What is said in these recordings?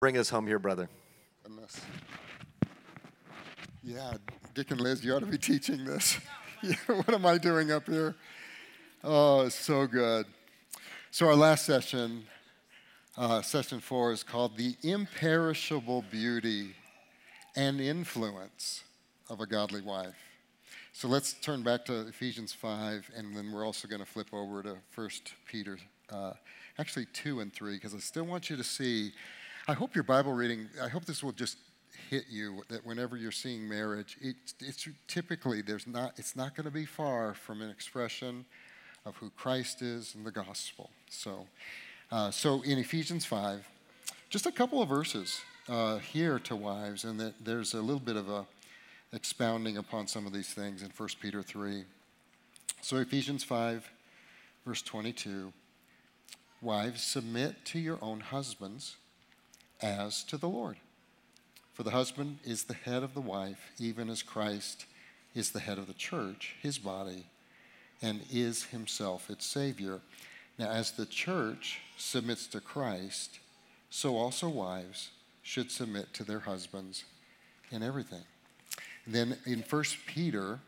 Bring us home here, brother. Goodness. Yeah, Dick and Liz, you ought to be teaching this. what am I doing up here? Oh, it's so good. So, our last session, uh, session four, is called The Imperishable Beauty and Influence of a Godly Wife. So, let's turn back to Ephesians 5, and then we're also going to flip over to 1 Peter, uh, actually 2 and 3, because I still want you to see. I hope your Bible reading, I hope this will just hit you that whenever you're seeing marriage, it, it's typically there's not it's not going to be far from an expression of who Christ is and the gospel. So, uh, so in Ephesians five, just a couple of verses uh, here to wives, and that there's a little bit of a expounding upon some of these things in 1 Peter three. So Ephesians five, verse twenty-two. Wives, submit to your own husbands as to the Lord. For the husband is the head of the wife, even as Christ is the head of the church, his body, and is himself its Savior. Now, as the church submits to Christ, so also wives should submit to their husbands in everything. then in 1 Peter,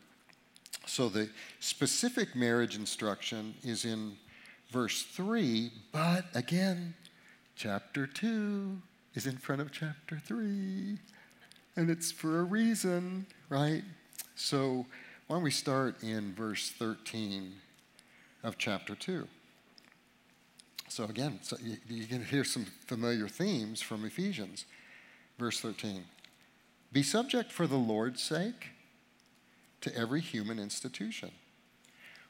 so the specific marriage instruction is in verse 3, but again, chapter 2 is in front of chapter 3. And it's for a reason, right? So why don't we start in verse 13 of chapter 2? So again, so you, you can hear some familiar themes from Ephesians. Verse 13 Be subject for the Lord's sake to every human institution,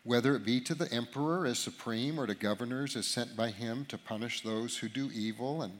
whether it be to the emperor as supreme or to governors as sent by him to punish those who do evil and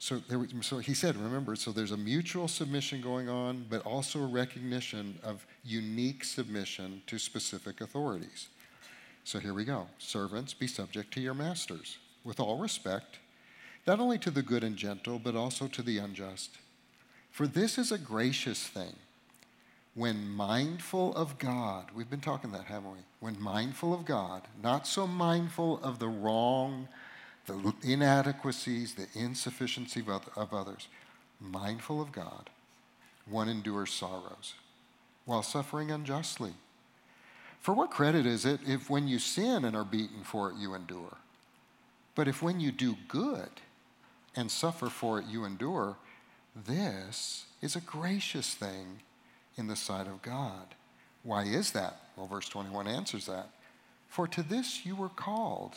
So, there, so he said, remember, so there's a mutual submission going on, but also a recognition of unique submission to specific authorities. So here we go. Servants, be subject to your masters with all respect, not only to the good and gentle, but also to the unjust. For this is a gracious thing. When mindful of God, we've been talking that, haven't we? When mindful of God, not so mindful of the wrong the inadequacies, the insufficiency of others, mindful of God, one endures sorrows while suffering unjustly. For what credit is it if when you sin and are beaten for it you endure? But if when you do good and suffer for it you endure, this is a gracious thing in the sight of God. Why is that? Well, verse 21 answers that. For to this you were called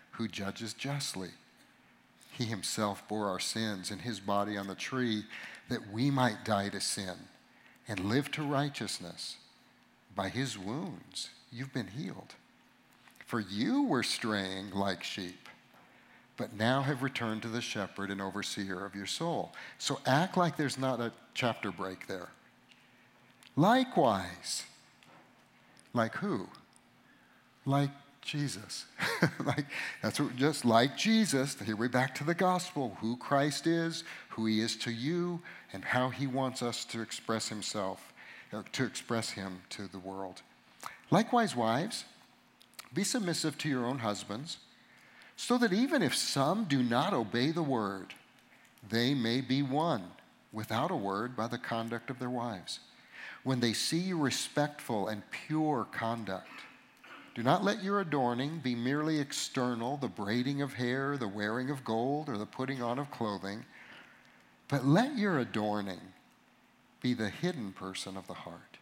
who judges justly. He himself bore our sins in his body on the tree that we might die to sin and live to righteousness. By his wounds, you've been healed. For you were straying like sheep, but now have returned to the shepherd and overseer of your soul. So act like there's not a chapter break there. Likewise, like who? Like Jesus. like that's what, just like Jesus. Here we're back to the gospel, who Christ is, who he is to you, and how he wants us to express himself, uh, to express him to the world. Likewise, wives, be submissive to your own husbands, so that even if some do not obey the word, they may be won without a word by the conduct of their wives. When they see you respectful and pure conduct, do not let your adorning be merely external, the braiding of hair, the wearing of gold, or the putting on of clothing, but let your adorning be the hidden person of the heart,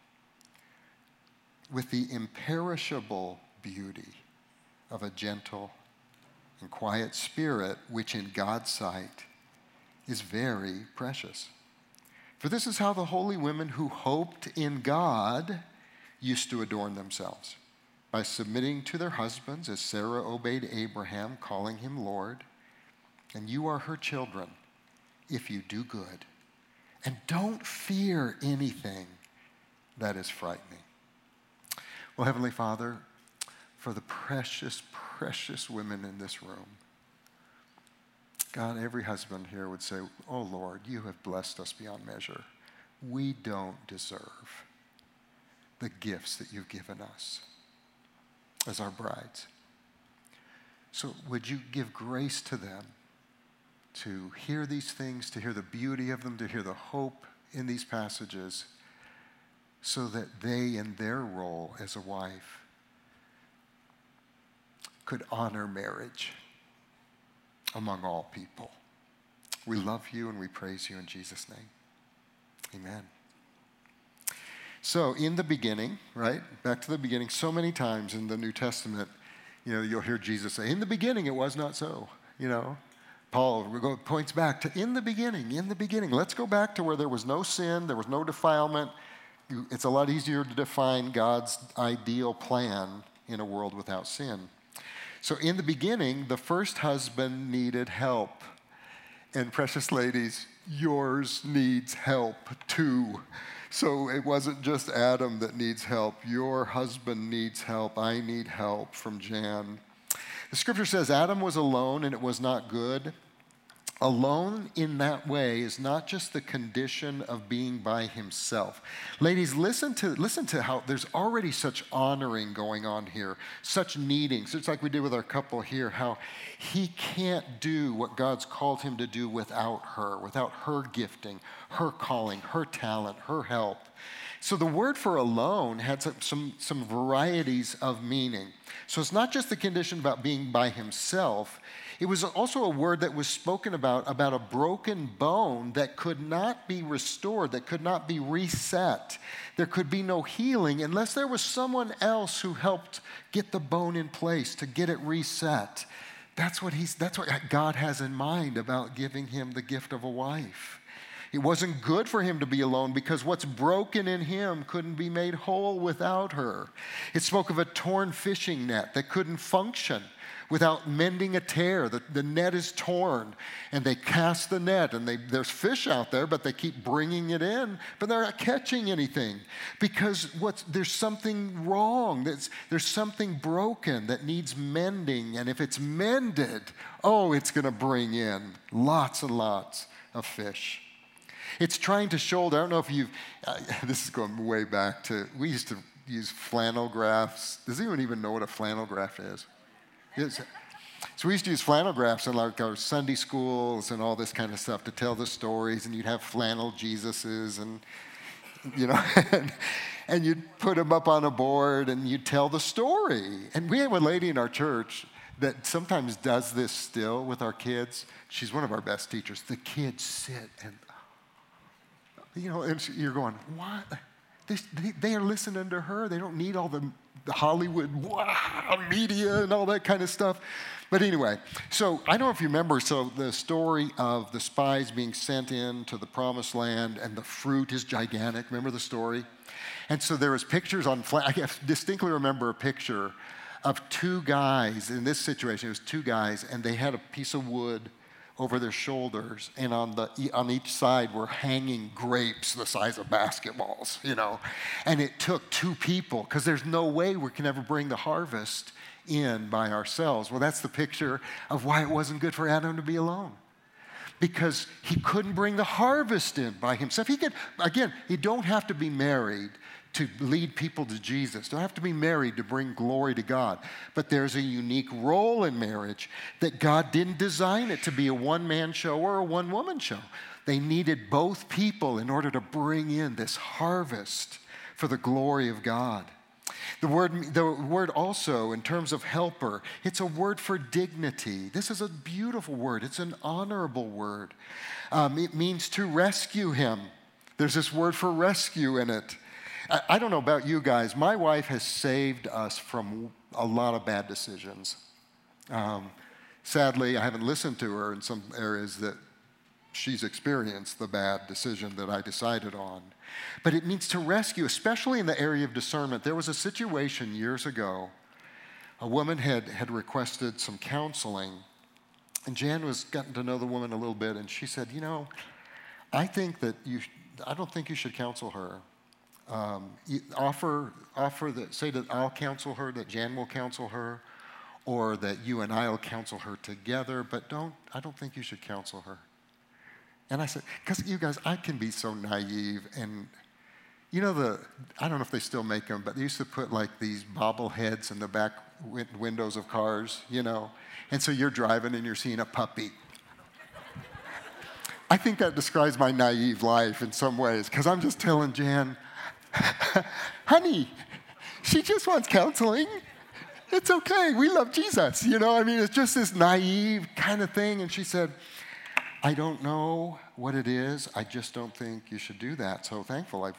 with the imperishable beauty of a gentle and quiet spirit, which in God's sight is very precious. For this is how the holy women who hoped in God used to adorn themselves by submitting to their husbands, as Sarah obeyed Abraham, calling him Lord. And you are her children if you do good. And don't fear anything that is frightening. Well, Heavenly Father, for the precious, precious women in this room, God, every husband here would say, Oh Lord, you have blessed us beyond measure. We don't deserve the gifts that you've given us as our brides. So, would you give grace to them to hear these things, to hear the beauty of them, to hear the hope in these passages, so that they, in their role as a wife, could honor marriage among all people. We love you and we praise you in Jesus' name. Amen. So, in the beginning, right? Back to the beginning, so many times in the New Testament, you know, you'll hear Jesus say, In the beginning, it was not so. You know, Paul points back to in the beginning, in the beginning. Let's go back to where there was no sin, there was no defilement. It's a lot easier to define God's ideal plan in a world without sin. So, in the beginning, the first husband needed help. And, precious ladies, yours needs help too. So, it wasn't just Adam that needs help. Your husband needs help. I need help from Jan. The scripture says Adam was alone and it was not good. Alone in that way is not just the condition of being by himself. Ladies, listen to, listen to how there's already such honoring going on here, such needing. So it's like we did with our couple here, how he can't do what God's called him to do without her, without her gifting, her calling, her talent, her help. So the word for alone had some, some, some varieties of meaning. So it's not just the condition about being by himself, it was also a word that was spoken about, about a broken bone that could not be restored, that could not be reset. There could be no healing unless there was someone else who helped get the bone in place, to get it reset. That's what, he's, that's what God has in mind about giving him the gift of a wife. It wasn't good for him to be alone because what's broken in him couldn't be made whole without her. It spoke of a torn fishing net that couldn't function without mending a tear. The, the net is torn, and they cast the net, and they, there's fish out there, but they keep bringing it in, but they're not catching anything because what's, there's something wrong. There's, there's something broken that needs mending, and if it's mended, oh, it's going to bring in lots and lots of fish. It's trying to shoulder. I don't know if you've, uh, this is going way back to, we used to use flannel graphs. Does anyone even know what a flannel graph is? It's, so we used to use flannel graphs in like our Sunday schools and all this kind of stuff to tell the stories, and you'd have flannel Jesuses and you know, and, and, you'd put them up on a board and you'd tell the story. And we have a lady in our church that sometimes does this still with our kids. She's one of our best teachers. The kids sit and, you know, and you're going, what? They, they, are listening to her. They don't need all the, the Hollywood wow, media and all that kind of stuff. But anyway, so I don't know if you remember, so the story of the spies being sent in to the promised land and the fruit is gigantic. Remember the story? And so there was pictures on, I distinctly remember a picture of two guys in this situation. It was two guys, and they had a piece of wood over their shoulders, and on, the, on each side were hanging grapes the size of basketballs, you know. And it took two people, because there's no way we can ever bring the harvest in by ourselves. Well, that's the picture of why it wasn't good for Adam to be alone. Because he couldn't bring the harvest in by himself. He could, again, you don't have to be married to lead people to Jesus. Don't have to be married to bring glory to God. But there's a unique role in marriage that God didn't design it to be a one man show or a one woman show. They needed both people in order to bring in this harvest for the glory of God. The word, the word also, in terms of helper, it's a word for dignity. This is a beautiful word, it's an honorable word. Um, it means to rescue him. There's this word for rescue in it. I, don't know about you guys. My wife has saved us from a lot of bad decisions. Um, sadly, I haven't listened to her in some areas that she's experienced the bad decision that I decided on. But it means to rescue, especially in the area of discernment. There was a situation years ago. A woman had, had requested some counseling, and Jan was getting to know the woman a little bit, and she said, You know, I think that you, I don't think you should counsel her. Um, offer, offer that, say that I'll counsel her, that Jan will counsel her, or that you and I will counsel her together, but don't, I don't think you should counsel her. And I said, because you guys, I can be so naive. And you know, the, I don't know if they still make them, but they used to put like these bobbleheads in the back windows of cars, you know. And so you're driving and you're seeing a puppy. I think that describes my naive life in some ways, because I'm just telling Jan, honey, she just wants counseling. It's okay. We love Jesus. You know, I mean, it's just this naive kind of thing. And she said, I don't know what it is. I just don't think you should do that. So thankful I,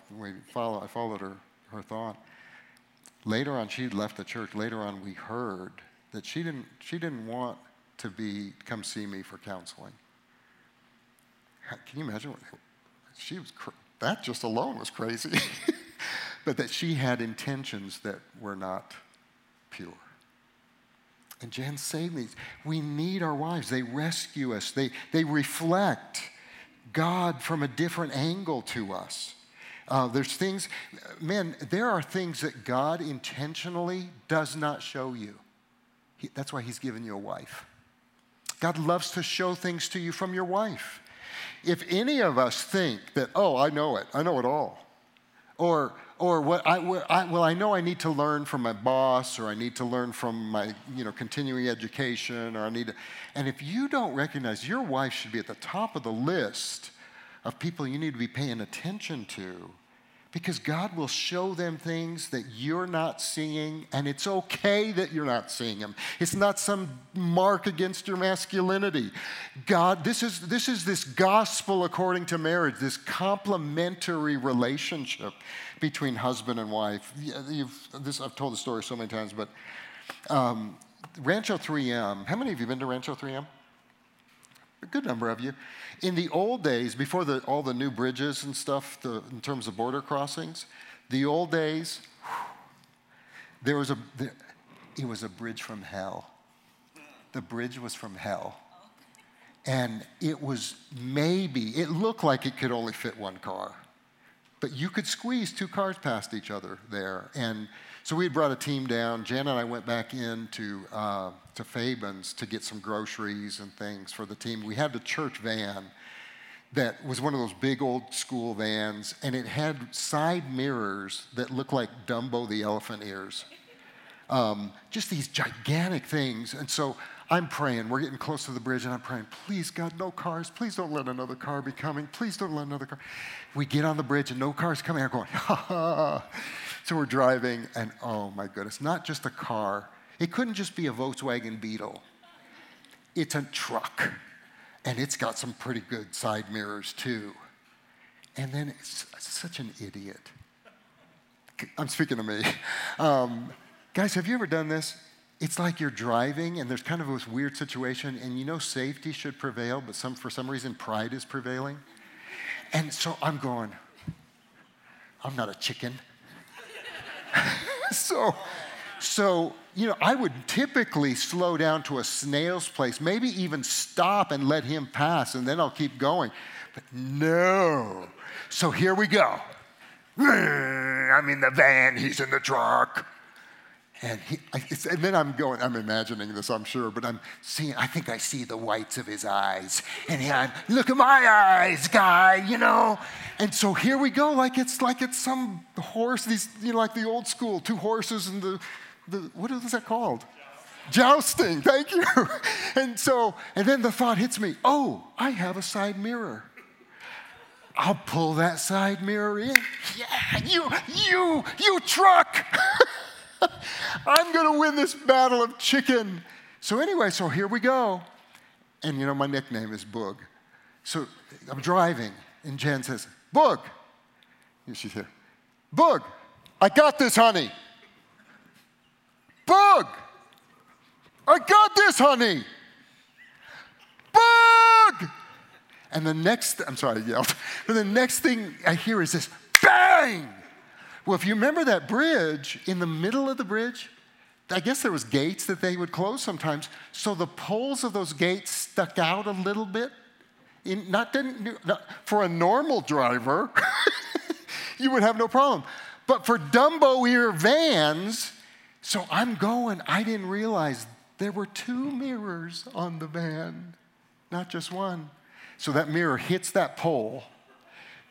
follow, I followed her, her thought. Later on, she left the church. Later on, we heard that she didn't, she didn't want to be, come see me for counseling. Can you imagine? What, she was, that just alone was crazy. but that she had intentions that were not pure. And Jan saved me. We need our wives. They rescue us, they, they reflect God from a different angle to us. Uh, there's things, man, there are things that God intentionally does not show you. He, that's why He's given you a wife. God loves to show things to you from your wife. If any of us think that, oh, I know it, I know it all, or, or what I, I, well, I know I need to learn from my boss, or I need to learn from my, you know, continuing education, or I need to. And if you don't recognize your wife should be at the top of the list of people you need to be paying attention to, because God will show them things that you're not seeing, and it's okay that you're not seeing them. It's not some mark against your masculinity. God, this is this, is this gospel according to marriage, this complementary relationship between husband and wife. You've, this, I've told the story so many times, but um, Rancho 3M, how many of you been to Rancho 3M? A good number of you. In the old days, before the, all the new bridges and stuff, the, in terms of border crossings, the old days, there was a, there, it was a bridge from hell. The bridge was from hell. And it was maybe, it looked like it could only fit one car. But you could squeeze two cars past each other there. And so we had brought a team down. Jan and I went back in to, uh, to Fabens to get some groceries and things for the team. We had the church van that was one of those big old school vans, and it had side mirrors that looked like Dumbo the elephant ears. Um, just these gigantic things. And so I'm praying. We're getting close to the bridge, and I'm praying, please, God, no cars. Please don't let another car be coming. Please don't let another car. We get on the bridge, and no cars coming. I'm going, ha ha. So we're driving, and oh my goodness, not just a car. It couldn't just be a Volkswagen Beetle, it's a truck, and it's got some pretty good side mirrors too. And then it's, such an idiot. I'm speaking to me. Um, guys, have you ever done this? It's like you're driving and there's kind of this weird situation, and you know safety should prevail, but some, for some reason pride is prevailing. And so I'm going, I'm not a chicken. so, so, you know, I would typically slow down to a snail's place, maybe even stop and let him pass, and then I'll keep going. But no. So here we go. I'm in the van, he's in the truck. And, he, and, then I'm going, I'm imagining this, I'm sure, but I'm seeing, I think I see the whites of his eyes. And I'm, look at my eyes, guy, you know? And so here we go, like it's like it's some horse, these, you know, like the old school, two horses and the, the what is that called? Jousting, thank you. And so, and then the thought hits me, oh, I have a side mirror. I'll pull that side mirror in. Yeah, you, you, you truck. I'm going to win this battle of chicken. So, anyway, so here we go. And you know, my nickname is Boog. So I'm driving, and Jan says, Boog. And she's here. Boog. I got this, honey. Bug! I got this, honey. Bug! And the next, I'm sorry, I yelled. But the next thing I hear is this bang! Well, if you remember that bridge, in the middle of the bridge, I guess there was gates that they would close sometimes. So the poles of those gates stuck out a little bit. In, not, didn't, not for a normal driver, you would have no problem. But for Dumbo ear vans, so I'm going, I didn't realize there were two mirrors on the van, not just one. So that mirror hits that pole,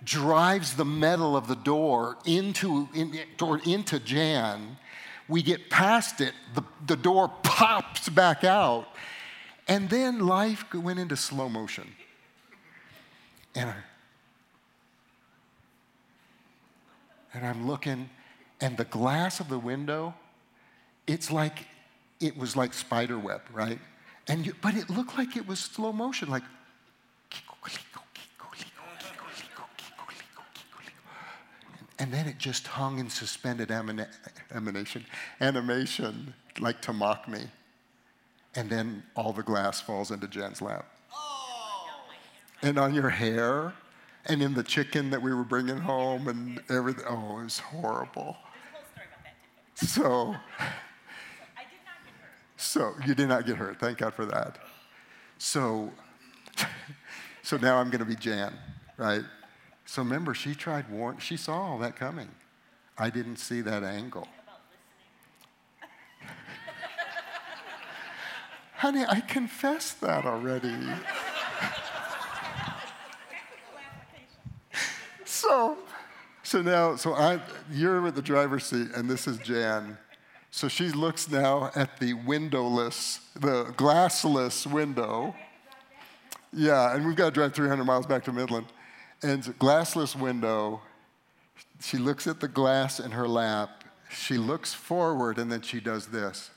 drives the metal of the door into, in, into Jan. We get past it, the, the door pops back out, and then life went into slow motion. And, I, and I'm looking, and the glass of the window, it's like, it was like spider web, right? And you, but it looked like it was slow motion, like and then it just hung in suspended emanation, animation, like to mock me. And then all the glass falls into Jen's lap. Oh. And on your hair, and in the chicken that we were bringing home, and everything. Oh, it was horrible. So, so you did not get hurt. Thank God for that. So, so now I'm going to be Jan, right? So remember, she tried warn. She saw all that coming. I didn't see that angle. Honey, I confessed that already. so, so now, so I, you're at the driver's seat, and this is Jan. So she looks now at the windowless, the glassless window. Yeah, and we've got to drive 300 miles back to Midland and glassless window. She looks at the glass in her lap. She looks forward and then she does this.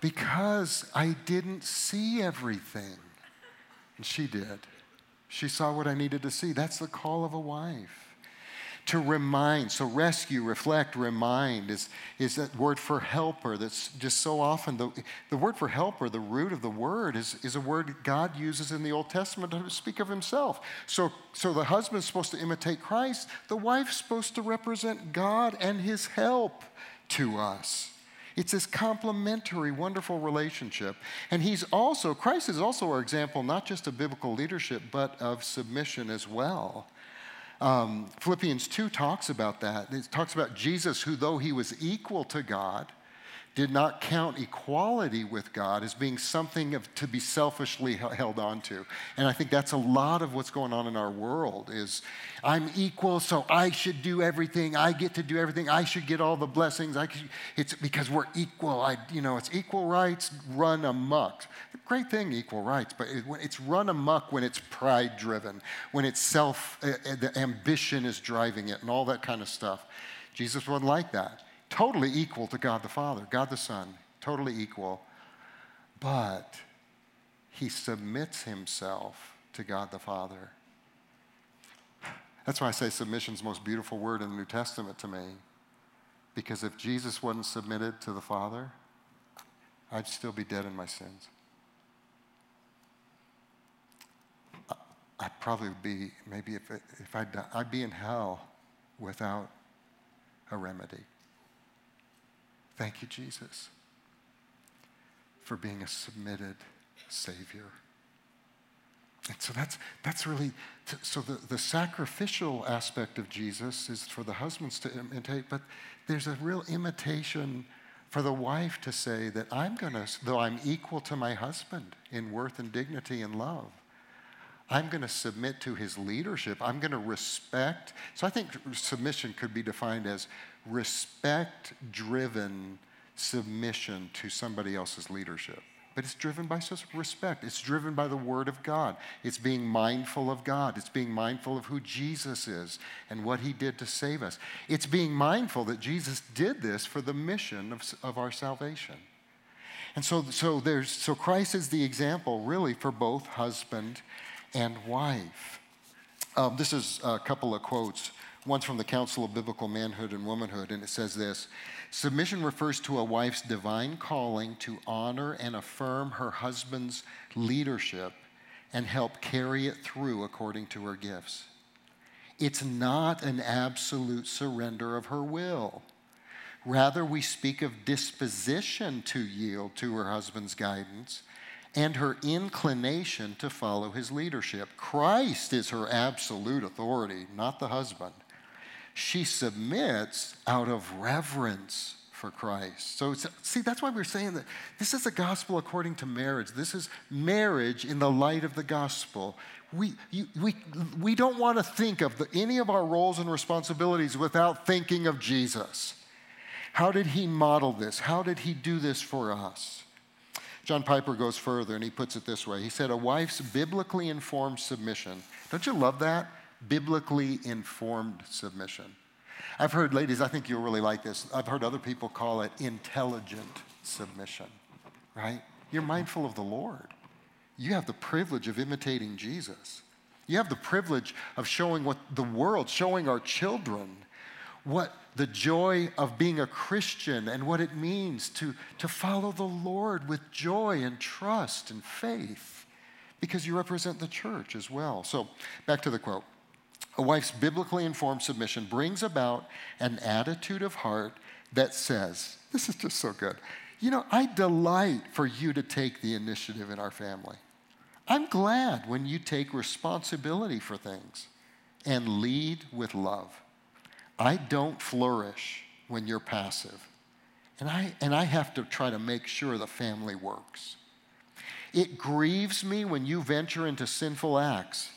because I didn't see everything. And she did. She saw what I needed to see. That's the call of a wife to remind. So, rescue, reflect, remind is, is that word for helper that's just so often the, the word for helper, the root of the word, is, is a word God uses in the Old Testament to speak of himself. So, so the husband's supposed to imitate Christ, the wife's supposed to represent God and his help to us. It's this complementary, wonderful relationship. And he's also, Christ is also our example, not just of biblical leadership, but of submission as well. Um, Philippians 2 talks about that. It talks about Jesus, who, though he was equal to God, did not count equality with God as being something of, to be selfishly held on to. And I think that's a lot of what's going on in our world is I'm equal, so I should do everything. I get to do everything. I should get all the blessings. I it's because we're equal. I, you know, it's equal rights run amok. Great thing, equal rights, but it, it's run amok when it's pride driven, when it's self, uh, the ambition is driving it and all that kind of stuff. Jesus wasn't like that totally equal to God the Father, God the Son, totally equal. But he submits himself to God the Father. That's why I say submission is the most beautiful word in the New Testament to me. Because if Jesus wasn't submitted to the Father, I'd still be dead in my sins. I'd probably be, maybe if, if I'd, I'd be in hell without a remedy. Thank you, Jesus, for being a submitted Savior. And so that's, that's really, so the, the sacrificial aspect of Jesus is for the husbands to imitate, but there's a real imitation for the wife to say that I'm going to, though I'm equal to my husband in worth and dignity and love, I'm going to submit to his leadership. I'm going to respect. So I think submission could be defined as respect driven submission to somebody else's leadership. But it's driven by respect. It's driven by the Word of God. It's being mindful of God. It's being mindful of who Jesus is and what He did to save us. It's being mindful that Jesus did this for the mission of, of our salvation. And so, so, there's, so Christ is the example, really, for both husband and wife. Um, this is a couple of quotes. One's from the Council of Biblical Manhood and Womanhood, and it says this Submission refers to a wife's divine calling to honor and affirm her husband's leadership and help carry it through according to her gifts. It's not an absolute surrender of her will. Rather, we speak of disposition to yield to her husband's guidance and her inclination to follow his leadership. Christ is her absolute authority, not the husband. She submits out of reverence for Christ. So, see, that's why we're saying that this is a gospel according to marriage. This is marriage in the light of the gospel. We, you, we, we don't want to think of the, any of our roles and responsibilities without thinking of Jesus. How did he model this? How did he do this for us? John Piper goes further and he puts it this way He said, A wife's biblically informed submission. Don't you love that? Biblically informed submission. I've heard, ladies, I think you'll really like this. I've heard other people call it intelligent submission, right? You're mindful of the Lord. You have the privilege of imitating Jesus. You have the privilege of showing what the world, showing our children what the joy of being a Christian and what it means to, to follow the Lord with joy and trust and faith because you represent the church as well. So, back to the quote. A wife's biblically informed submission brings about an attitude of heart that says, This is just so good. You know, I delight for you to take the initiative in our family. I'm glad when you take responsibility for things and lead with love. I don't flourish when you're passive. And I, and I have to try to make sure the family works. It grieves me when you venture into sinful acts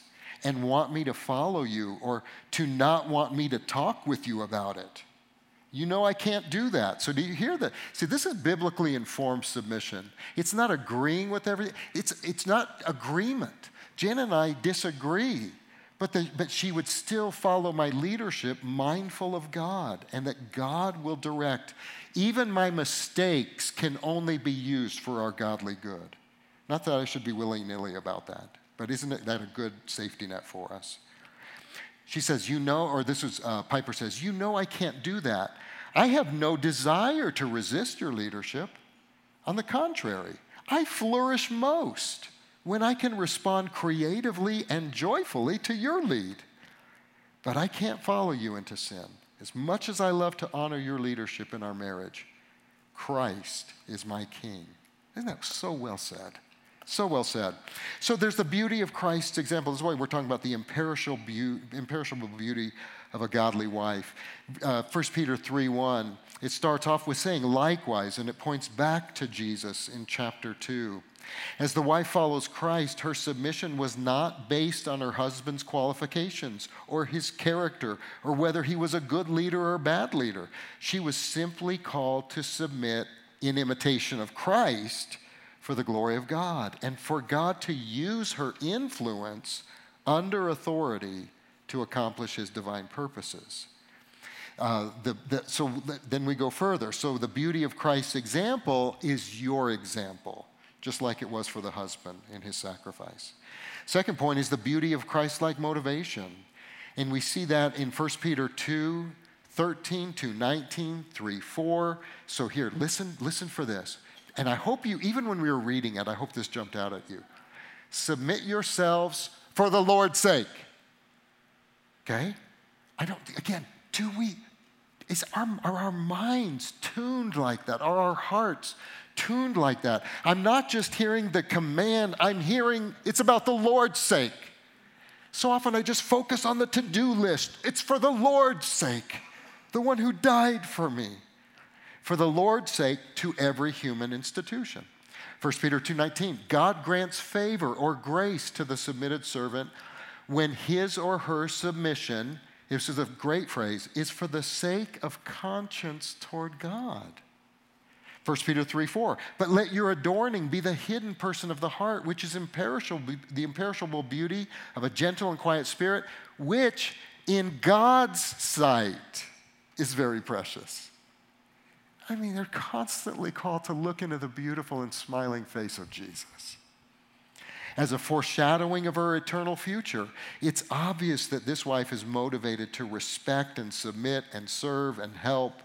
and want me to follow you or to not want me to talk with you about it. You know I can't do that. So do you hear that? See, this is biblically informed submission. It's not agreeing with everything. It's, it's not agreement. Jen and I disagree but, the, but she would still follow my leadership, mindful of God, and that God will direct. Even my mistakes can only be used for our godly good. Not that I should be willy nilly about that, but isn't that a good safety net for us? She says, You know, or this is, uh, Piper says, You know, I can't do that. I have no desire to resist your leadership. On the contrary, I flourish most when I can respond creatively and joyfully to your lead. But I can't follow you into sin. As much as I love to honor your leadership in our marriage, Christ is my king. Isn't that so well said? So well said. So there's the beauty of Christ's example. This is why we're talking about the imperishable, imperishable beauty of a godly wife. Uh, 1 Peter 3 1, it starts off with saying, likewise, and it points back to Jesus in chapter 2. As the wife follows Christ, her submission was not based on her husband's qualifications or his character or whether he was a good leader or a bad leader. She was simply called to submit in imitation of Christ for the glory of God and for God to use her influence under authority to accomplish his divine purposes. Uh, the, the, so then we go further. So the beauty of Christ's example is your example just like it was for the husband in his sacrifice. Second point is the beauty of Christ like motivation. And we see that in 1 Peter 2 13 to 19, 3 4. So here, listen, listen for this. And I hope you, even when we were reading it, I hope this jumped out at you. Submit yourselves for the Lord's sake. Okay? I don't, again, do we, is our, are our minds tuned like that? Are our hearts tuned like that. I'm not just hearing the command, I'm hearing it's about the Lord's sake. So often I just focus on the to do list. It's for the Lord's sake, the one who died for me. For the Lord's sake to every human institution. 1 Peter 2:19 God grants favor or grace to the submitted servant when his or her submission this is a great phrase is for the sake of conscience toward God. 1 Peter 3 4. But let your adorning be the hidden person of the heart, which is imperishable, the imperishable beauty of a gentle and quiet spirit, which in God's sight is very precious. I mean, they're constantly called to look into the beautiful and smiling face of Jesus. as a foreshadowing of her eternal future. It's obvious that this wife is motivated to respect and submit and serve and help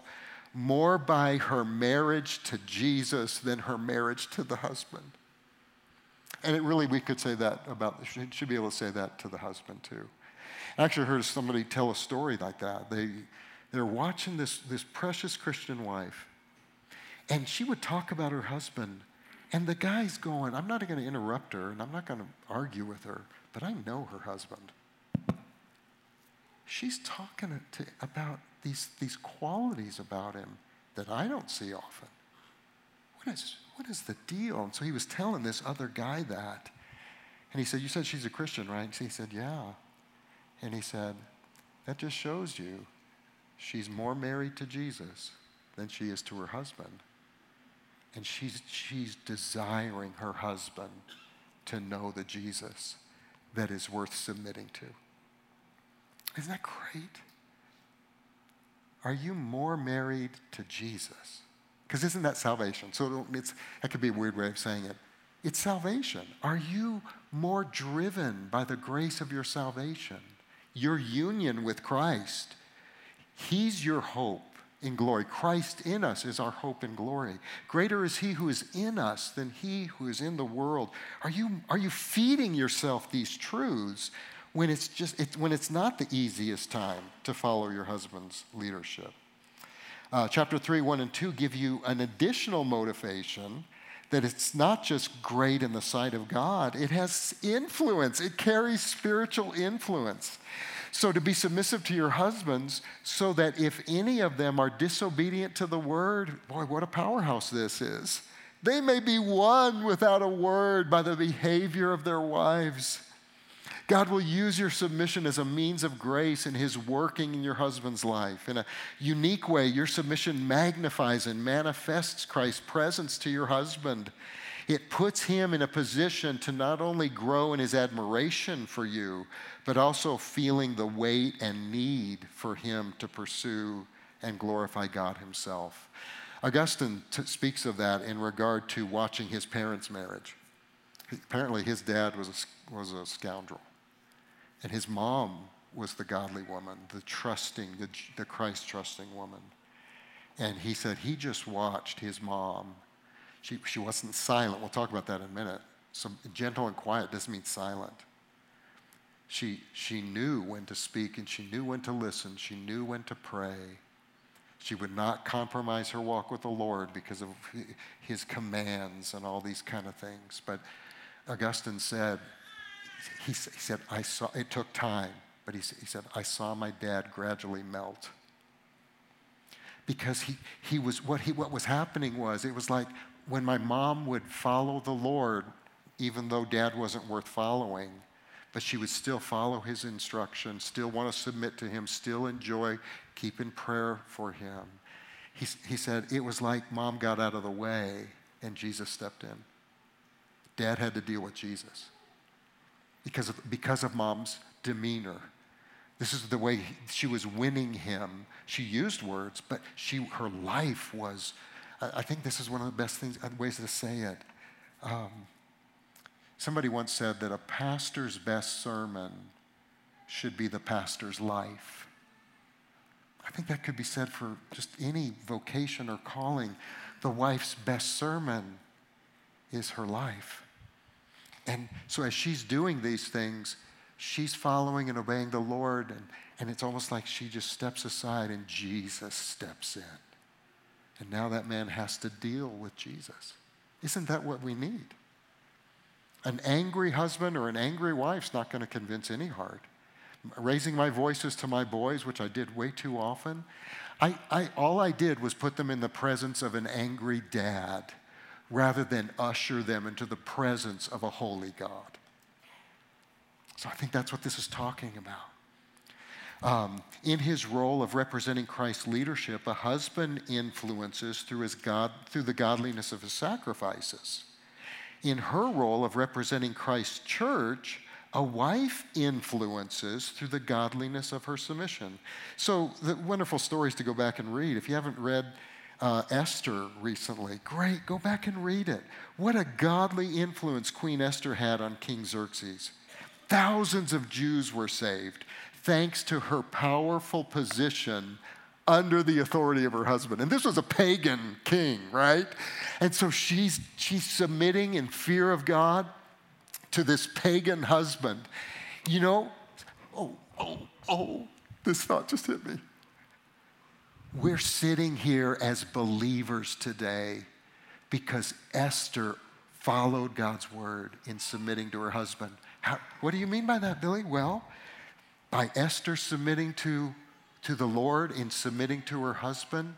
more by her marriage to Jesus than her marriage to the husband. And it really, we could say that about, she should be able to say that to the husband too. I actually heard somebody tell a story like that. They, they're watching this, this precious Christian wife, and she would talk about her husband, and the guy's going, I'm not going to interrupt her, and I'm not going to argue with her, but I know her husband. She's talking to, about these, these qualities about him that I don't see often. What is, what is the deal? And so he was telling this other guy that. And he said, You said she's a Christian, right? And he said, Yeah. And he said, That just shows you she's more married to Jesus than she is to her husband. And she's, she's desiring her husband to know the Jesus that is worth submitting to. Isn't that great? Are you more married to Jesus? Because isn't that salvation? So it's, that could be a weird way of saying it. It's salvation. Are you more driven by the grace of your salvation, your union with Christ? He's your hope in glory. Christ in us is our hope in glory. Greater is He who is in us than He who is in the world. Are you, are you feeding yourself these truths when it's just it's, when it's not the easiest time to follow your husband's leadership? Uh, chapter 3, 1 and 2 give you an additional motivation that it's not just great in the sight of God, it has influence, it carries spiritual influence. So, to be submissive to your husbands, so that if any of them are disobedient to the word, boy, what a powerhouse this is. They may be won without a word by the behavior of their wives. God will use your submission as a means of grace in His working in your husband's life. In a unique way, your submission magnifies and manifests Christ's presence to your husband. It puts him in a position to not only grow in his admiration for you, but also feeling the weight and need for him to pursue and glorify God himself. Augustine t- speaks of that in regard to watching his parents' marriage. Apparently, his dad was a, was a scoundrel. And his mom was the godly woman, the trusting, the, the Christ trusting woman. And he said he just watched his mom. She, she wasn't silent. We'll talk about that in a minute. So gentle and quiet doesn't mean silent. She, she knew when to speak and she knew when to listen. She knew when to pray. She would not compromise her walk with the Lord because of his commands and all these kind of things. But Augustine said, he, he said, I saw, it took time, but he, he said, I saw my dad gradually melt. Because he, he was, what, he, what was happening was, it was like when my mom would follow the Lord, even though dad wasn't worth following, but she would still follow his instructions, still want to submit to him, still enjoy keeping prayer for him. He, he said it was like mom got out of the way and Jesus stepped in. Dad had to deal with Jesus because of, because of mom's demeanor. This is the way she was winning him. She used words, but she, her life was, I, think this is one of the best things, uh, ways to say it. Um, somebody once said that a pastor's best sermon should be the pastor's life. I think that could be said for just any vocation or calling. The wife's best sermon is her life. And so as she's doing these things, she's following and obeying the Lord, and, and it's almost like she just steps aside and Jesus steps in. And now that man has to deal with Jesus. Isn't that what we need? An angry husband or an angry wife's not going to convince any heart. Raising my voices to my boys, which I did way too often, I, I, all I did was put them in the presence of an angry dad rather than usher them into the presence of a holy God. So I think that's what this is talking about. Um, in his role of representing Christ's leadership, a husband influences through, his God, through the godliness of his sacrifices. In her role of representing Christ's church, a wife influences through the godliness of her submission. So, the wonderful stories to go back and read. If you haven't read uh, Esther recently. Great, go back and read it. What a godly influence Queen Esther had on King Xerxes. Thousands of Jews were saved thanks to her powerful position under the authority of her husband. And this was a pagan king, right? And so she's, she's submitting in fear of God to this pagan husband. You know, oh, oh, oh, this thought just hit me. We're sitting here as believers today because Esther followed God's word in submitting to her husband. How, what do you mean by that, Billy? Well, by Esther submitting to, to the Lord in submitting to her husband,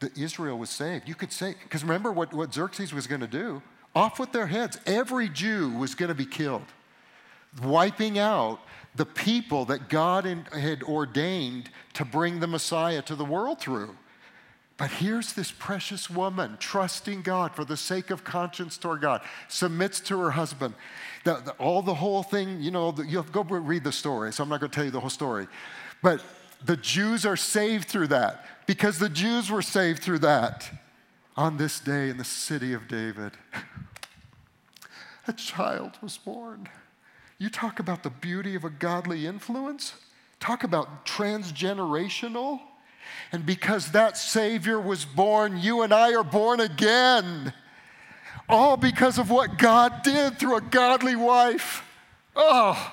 the Israel was saved. You could say, because remember what, what Xerxes was going to do? Off with their heads. Every Jew was going to be killed, wiping out the people that God had ordained to bring the Messiah to the world through. But here's this precious woman trusting God for the sake of conscience toward God, submits to her husband. The, the, all the whole thing, you know, the, you'll go read the story, so I'm not going to tell you the whole story. But the Jews are saved through that because the Jews were saved through that. On this day in the city of David, a child was born. You talk about the beauty of a godly influence, talk about transgenerational. And because that Savior was born, you and I are born again. All because of what God did through a godly wife. Oh,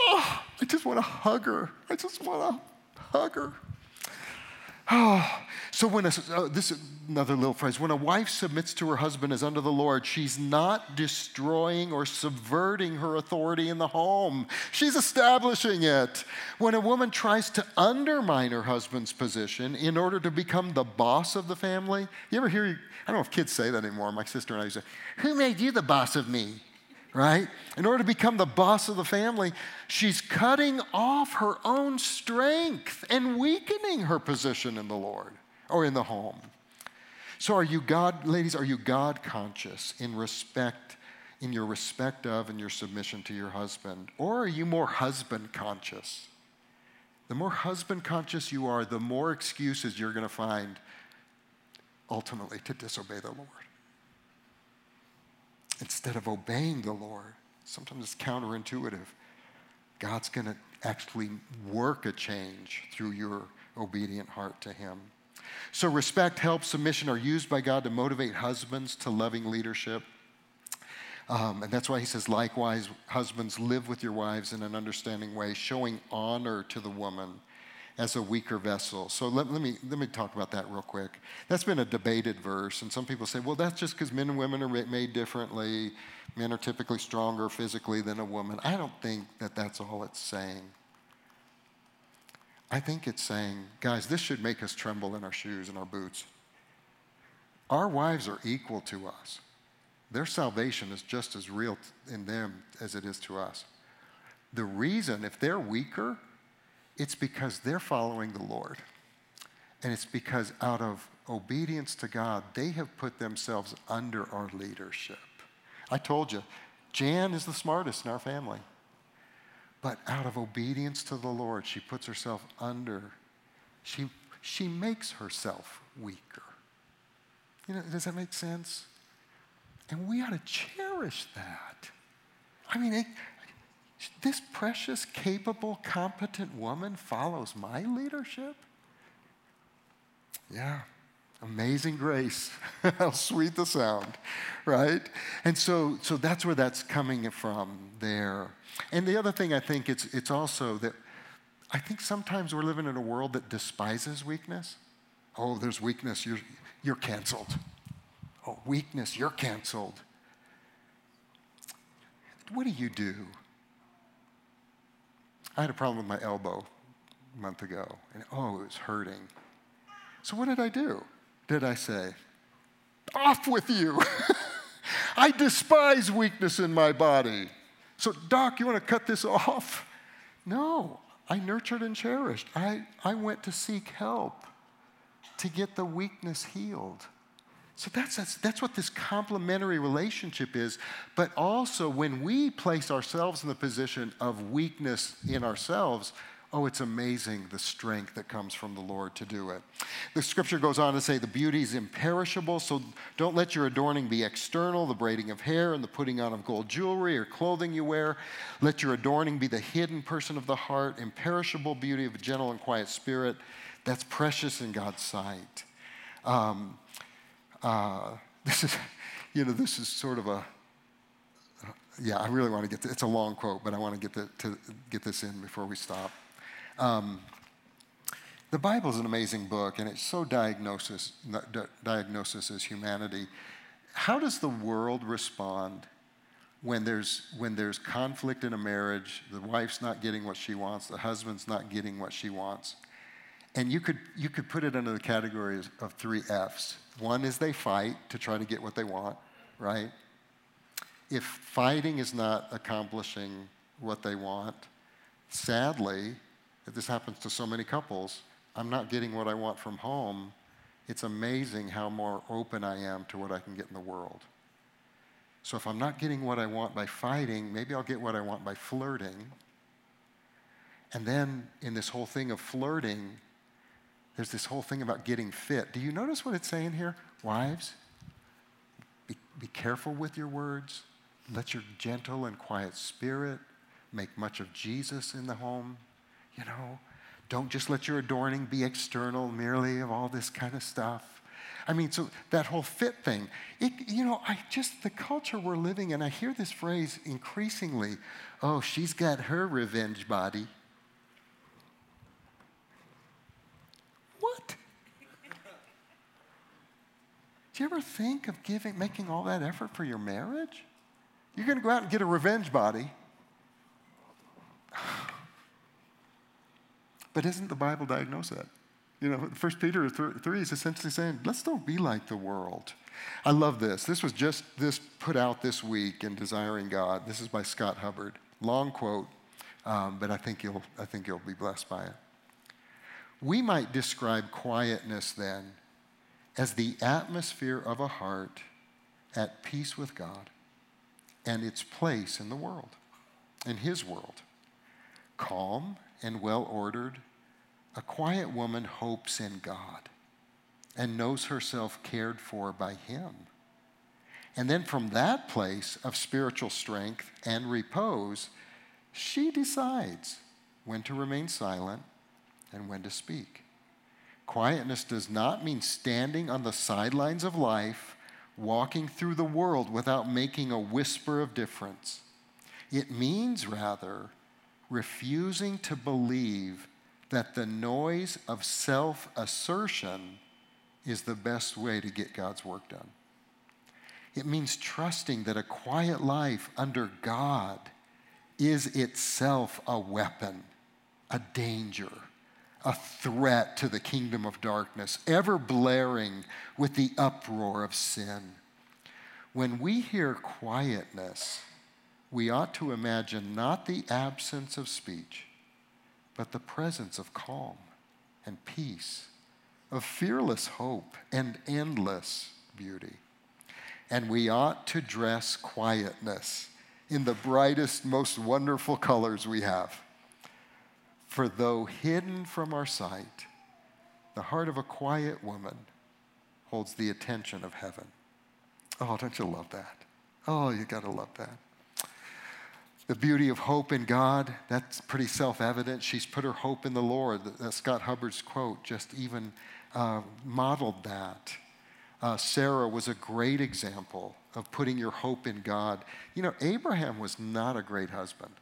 oh I just want to hug her. I just want to hug her. Oh, so when a, uh, this is another little phrase, when a wife submits to her husband as under the Lord, she's not destroying or subverting her authority in the home. She's establishing it. When a woman tries to undermine her husband's position in order to become the boss of the family, you ever hear, I don't know if kids say that anymore. My sister and I used to say, Who made you the boss of me? Right? In order to become the boss of the family, she's cutting off her own strength and weakening her position in the Lord or in the home. So are you God, ladies, are you God conscious in respect, in your respect of and your submission to your husband? Or are you more husband conscious? The more husband conscious you are, the more excuses you're going to find ultimately to disobey the Lord instead of obeying the Lord. Sometimes it's counterintuitive. God's going to actually work a change through your obedient heart to Him. So, respect, help, submission are used by God to motivate husbands to loving leadership. Um, and that's why he says, likewise, husbands, live with your wives in an understanding way, showing honor to the woman as a weaker vessel. So let, let, me, let me talk about that real quick. That's been a debated verse, and some people say, well, that's just because men and women are made differently. Men are typically stronger physically than a woman. I don't think that that's all it's saying. I think it's saying, guys, this should make us tremble in our shoes and our boots. Our wives are equal to us. Their salvation is just as real in them as it is to us. The reason, if they're weaker, it's because they're following the Lord. And it's because out of obedience to God, they have put themselves under our leadership. I told you, Jan is the smartest in our family. But out of obedience to the Lord, she puts herself under, she, she makes herself weaker. You know, does that make sense? And we ought to cherish that. I mean, it, this precious, capable, competent woman follows my leadership? Yeah. Amazing grace. How sweet the sound, right? And so, so that's where that's coming from there. And the other thing I think it's, it's also that I think sometimes we're living in a world that despises weakness. Oh, there's weakness, you're, you're canceled. Oh, weakness, you're canceled. What do you do? I had a problem with my elbow a month ago, and oh, it was hurting. So, what did I do? Did I say, off with you? I despise weakness in my body. So, Doc, you want to cut this off? No, I nurtured and cherished. I, I went to seek help to get the weakness healed. So that's, that's, that's what this complementary relationship is. But also, when we place ourselves in the position of weakness in ourselves, Oh, it's amazing the strength that comes from the Lord to do it. The scripture goes on to say the beauty is imperishable, so don't let your adorning be external, the braiding of hair and the putting on of gold jewelry or clothing you wear. Let your adorning be the hidden person of the heart, imperishable beauty of a gentle and quiet spirit. That's precious in God's sight. Um, uh, this is, you know, this is sort of a, yeah, I really want to get to, it's a long quote, but I want to get, the, to get this in before we stop. Um, the Bible is an amazing book, and it's so diagnosis, diagnosis as humanity. How does the world respond when there's, when there's conflict in a marriage? The wife's not getting what she wants, the husband's not getting what she wants. And you could, you could put it under the categories of three F's. One is they fight to try to get what they want, right? If fighting is not accomplishing what they want, sadly, if this happens to so many couples, I'm not getting what I want from home. It's amazing how more open I am to what I can get in the world. So if I'm not getting what I want by fighting, maybe I'll get what I want by flirting. And then in this whole thing of flirting, there's this whole thing about getting fit. Do you notice what it's saying here? Wives, be, be careful with your words. Let your gentle and quiet spirit make much of Jesus in the home. You know, don't just let your adorning be external merely of all this kind of stuff. I mean, so that whole fit thing, it, you know, I just, the culture we're living in, I hear this phrase increasingly oh, she's got her revenge body. What? Do you ever think of giving, making all that effort for your marriage? You're going to go out and get a revenge body. But isn't the Bible diagnose that? You know, First Peter 3 is essentially saying, let's don't be like the world. I love this. This was just this put out this week in Desiring God. This is by Scott Hubbard. Long quote, um, but I think you'll I think you'll be blessed by it. We might describe quietness then as the atmosphere of a heart at peace with God and its place in the world, in His world. Calm and well ordered, a quiet woman hopes in God and knows herself cared for by Him. And then from that place of spiritual strength and repose, she decides when to remain silent and when to speak. Quietness does not mean standing on the sidelines of life, walking through the world without making a whisper of difference. It means, rather, refusing to believe that the noise of self assertion is the best way to get God's work done. It means trusting that a quiet life under God is itself a weapon, a danger, a threat to the kingdom of darkness, ever blaring with the uproar of sin. When we hear quietness, we ought to imagine not the absence of speech, but the presence of calm and peace, of fearless hope and endless beauty. And we ought to dress quietness in the brightest, most wonderful colors we have. For though hidden from our sight, the heart of a quiet woman holds the attention of heaven. Oh, don't you love that? Oh, you got to love that the beauty of hope in God, that's pretty self evident. She's put her hope in the Lord. Scott Hubbard's quote just even uh, modeled that. Uh, Sarah was a great example of putting your hope in God. You know, Abraham was not a great husband.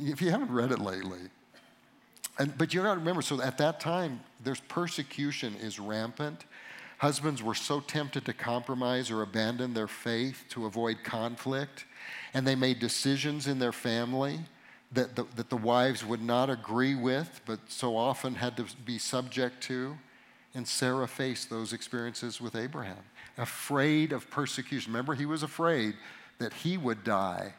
If you haven't read it lately, and, but you got to remember, so at that time, there's persecution is rampant. Husbands were so tempted to compromise or abandon their faith to avoid conflict and they made decisions in their family that the, that the wives would not agree with, but so often had to be subject to. And Sarah faced those experiences with Abraham, afraid of persecution. Remember, he was afraid that he would die.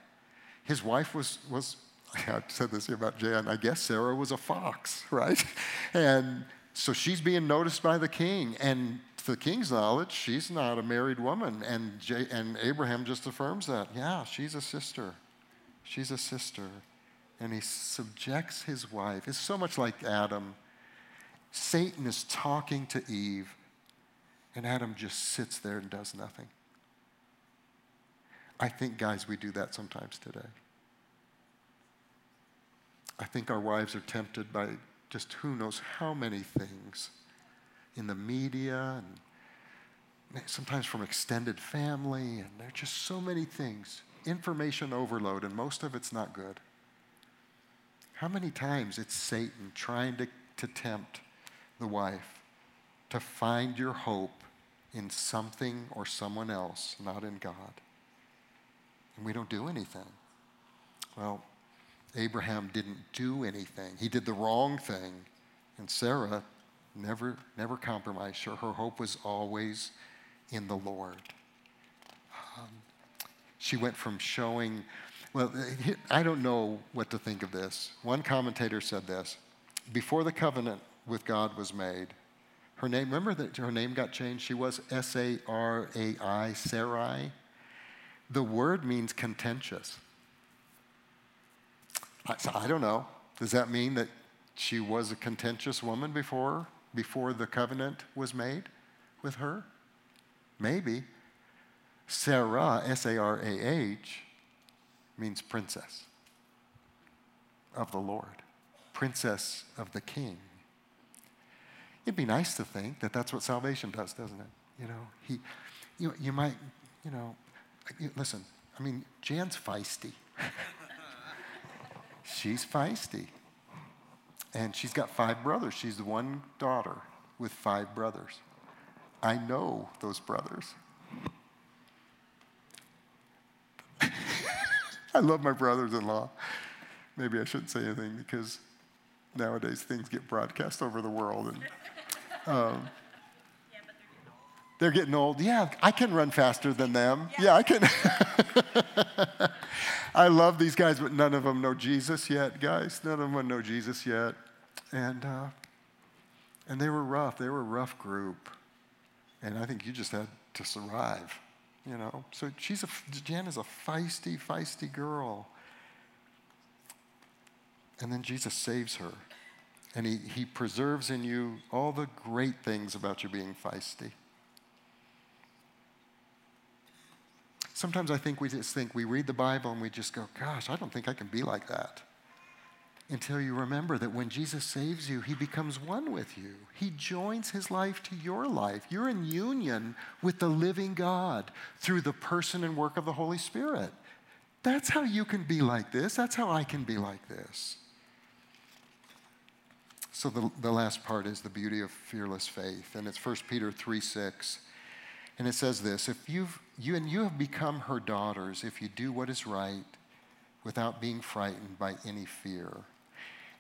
His wife was, was I said this about Jan, I guess Sarah was a fox, right? And so she's being noticed by the king. And to the king's knowledge, she's not a married woman. And, and Abraham just affirms that. Yeah, she's a sister. She's a sister. and he subjects his wife. It's so much like Adam. Satan is talking to Eve, and Adam just sits there and does nothing. I think, guys, we do that sometimes today. I think our wives are tempted by just who knows how many things in the media and sometimes from extended family, and there are just so many things. Information overload, and most of it's not good. How many times it's Satan trying to, to tempt the wife to find your hope in something or someone else, not in God? And we don't do anything. Well, Abraham didn't do anything. He did the wrong thing. And Sarah never, never compromised. Her, her hope was always in the Lord. Um, she went from showing, well, I don't know what to think of this. One commentator said this before the covenant with God was made, her name, remember that her name got changed? She was S A R A I, Sarai. The word means contentious. I, I don't know. Does that mean that she was a contentious woman before, before the covenant was made with her? Maybe. Sarah, S A R A H, means princess of the Lord, princess of the king. It'd be nice to think that that's what salvation does, doesn't it? You know, he, you, you might, you know, listen, I mean, Jan's feisty. she's feisty. And she's got five brothers. She's the one daughter with five brothers. I know those brothers. I love my brothers in law. Maybe I shouldn't say anything because nowadays things get broadcast over the world. And, um, yeah, they're, getting old. Yeah, I can run faster than them. Yeah, yeah I can. I love these guys, but none of them know Jesus yet, guys. None of them know Jesus yet. And, uh, and they were rough. They were a rough group. And I think you just had to survive, you know. So she's a, Jan is a feisty, feisty girl. And then Jesus saves her. And he, he preserves in you all the great things about you being feisty. Sometimes I think we just think we read the Bible and we just go, gosh, I don't think I can be like that. Until you remember that when Jesus saves you, he becomes one with you. He joins his life to your life. You're in union with the living God through the person and work of the Holy Spirit. That's how you can be like this. That's how I can be like this. So the, the last part is the beauty of fearless faith. And it's 1 Peter 3 6. And it says this if you've, you and you have become her daughters if you do what is right without being frightened by any fear.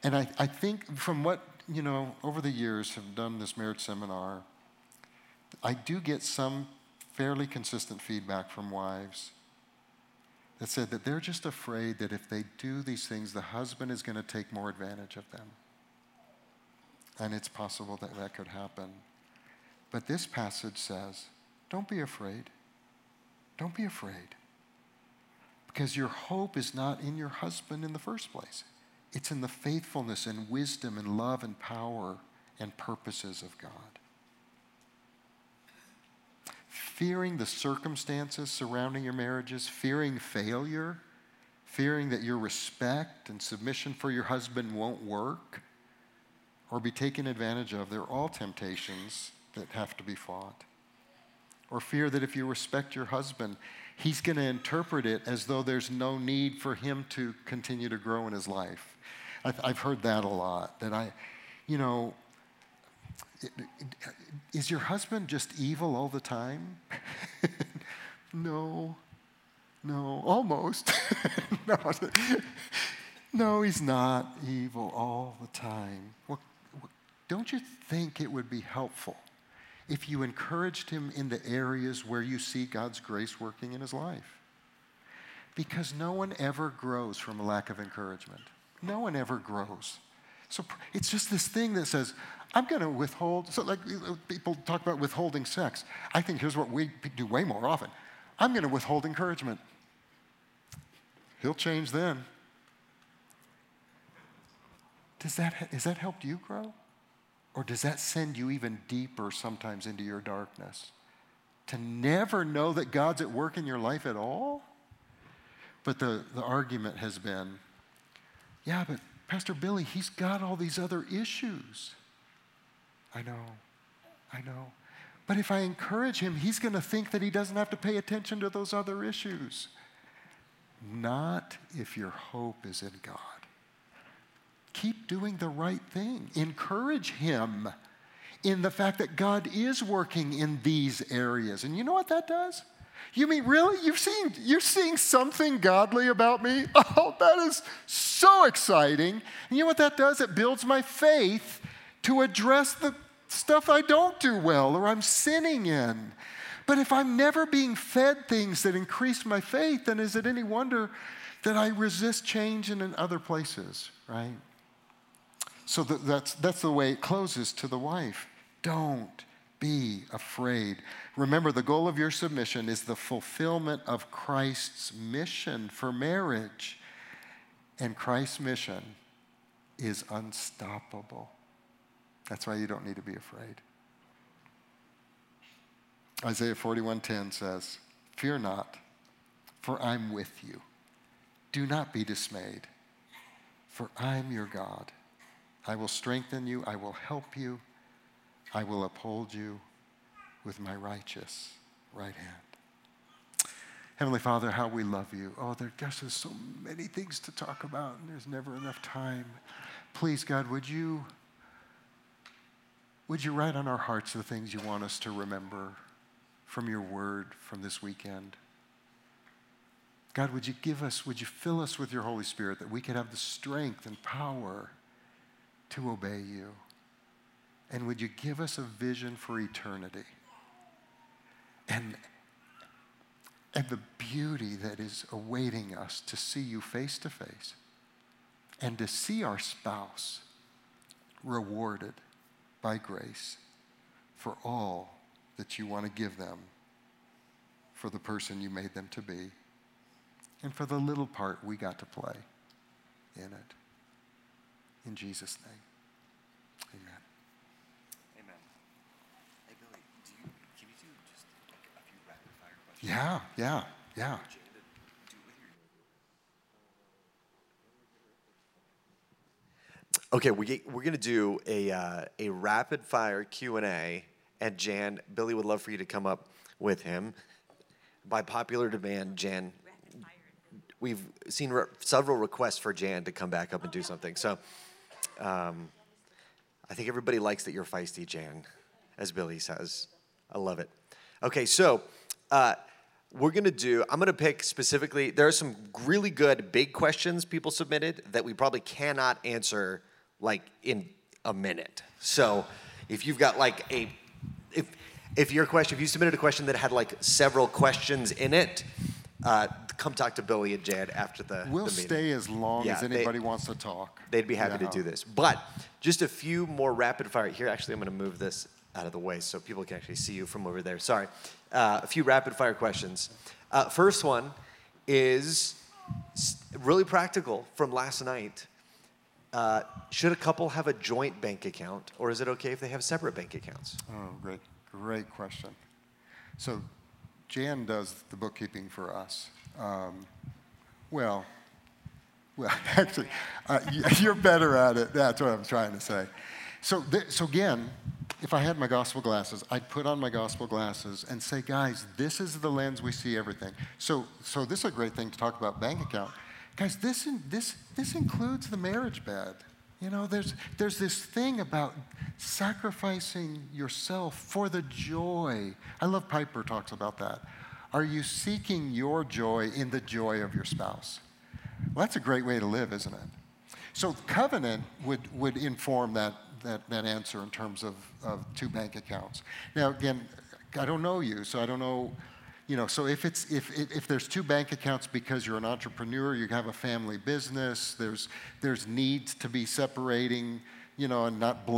And I, I think from what, you know, over the years have done this marriage seminar, I do get some fairly consistent feedback from wives that said that they're just afraid that if they do these things, the husband is going to take more advantage of them. And it's possible that that could happen. But this passage says, don't be afraid. Don't be afraid. Because your hope is not in your husband in the first place, it's in the faithfulness and wisdom and love and power and purposes of God. Fearing the circumstances surrounding your marriages, fearing failure, fearing that your respect and submission for your husband won't work or be taken advantage of, they're all temptations that have to be fought or fear that if you respect your husband, he's going to interpret it as though there's no need for him to continue to grow in his life. I've, I've heard that a lot. That I, you know, is your husband just evil all the time? no, no, almost. no, no, he's not evil all the time. Well, don't you think it would be helpful if you encouraged him in the areas where you see God's grace working in his life. Because no one ever grows from a lack of encouragement. No one ever grows. So it's just this thing that says, I'm going to withhold. So, like people talk about withholding sex. I think here's what we do way more often I'm going to withhold encouragement. He'll change then. does that, has that helped you grow? Or does that send you even deeper sometimes into your darkness? To never know that God's at work in your life at all? But the, the argument has been yeah, but Pastor Billy, he's got all these other issues. I know, I know. But if I encourage him, he's going to think that he doesn't have to pay attention to those other issues. Not if your hope is in God. Keep doing the right thing. Encourage him in the fact that God is working in these areas. And you know what that does? You mean really? You've seen you're seeing something godly about me? Oh, that is so exciting. And you know what that does? It builds my faith to address the stuff I don't do well or I'm sinning in. But if I'm never being fed things that increase my faith, then is it any wonder that I resist change in other places, right? So that's, that's the way it closes to the wife. Don't be afraid. Remember, the goal of your submission is the fulfillment of Christ's mission for marriage. And Christ's mission is unstoppable. That's why you don't need to be afraid. Isaiah 41:10 says, "Fear not, for I'm with you. Do not be dismayed, for I'm your God. I will strengthen you, I will help you, I will uphold you with my righteous right hand." Heavenly Father, how we love you. Oh, there, gosh, there's so many things to talk about, and there's never enough time. Please, God, would you would you write on our hearts the things you want us to remember from your word from this weekend? God, would you give us, would you fill us with your Holy Spirit that we could have the strength and power to obey you? And would you give us a vision for eternity? And, and the beauty that is awaiting us to see you face to face and to see our spouse rewarded by grace for all that you want to give them for the person you made them to be and for the little part we got to play in it. In Jesus' name, amen. Amen. Hey, Billy, do you, can you do just like a few rapid fire questions? Yeah, yeah, yeah. Okay, we, we're to do a, uh, a rapid fire Q&A, and Jan, Billy would love for you to come up with him. By popular demand, Jan, we've seen re- several requests for Jan to come back up and do something. So um, I think everybody likes that you're feisty, Jan, as Billy says. I love it. Okay, so uh, we're going to do, I'm going to pick specifically, there are some really good big questions people submitted that we probably cannot answer like in a minute. So if you've got like a if if your question if you submitted a question that had like several questions in it, uh, come talk to Billy and Jan after the. We'll the stay as long yeah, as anybody they, wants to talk. They'd be happy yeah. to do this, but just a few more rapid fire. Here, actually, I'm going to move this out of the way so people can actually see you from over there. Sorry, uh, a few rapid fire questions. Uh, first one is really practical from last night. Uh, should a couple have a joint bank account, or is it okay if they have separate bank accounts? Oh, great, great question. So, Jan does the bookkeeping for us. Um, well, well, actually, uh, you're better at it. That's what I'm trying to say. So, th- so again, if I had my gospel glasses, I'd put on my gospel glasses and say, guys, this is the lens we see everything. So, so this is a great thing to talk about bank account. Guys, this, in, this, this includes the marriage bed. You know, there's, there's this thing about sacrificing yourself for the joy. I love Piper talks about that. Are you seeking your joy in the joy of your spouse? Well, that's a great way to live, isn't it? So covenant would, would inform that, that, that answer in terms of, of two bank accounts. Now, again, I don't know you, so I don't know you know, so if it's if if there's two bank accounts because you're an entrepreneur, you have a family business, there's there's needs to be separating, you know, and not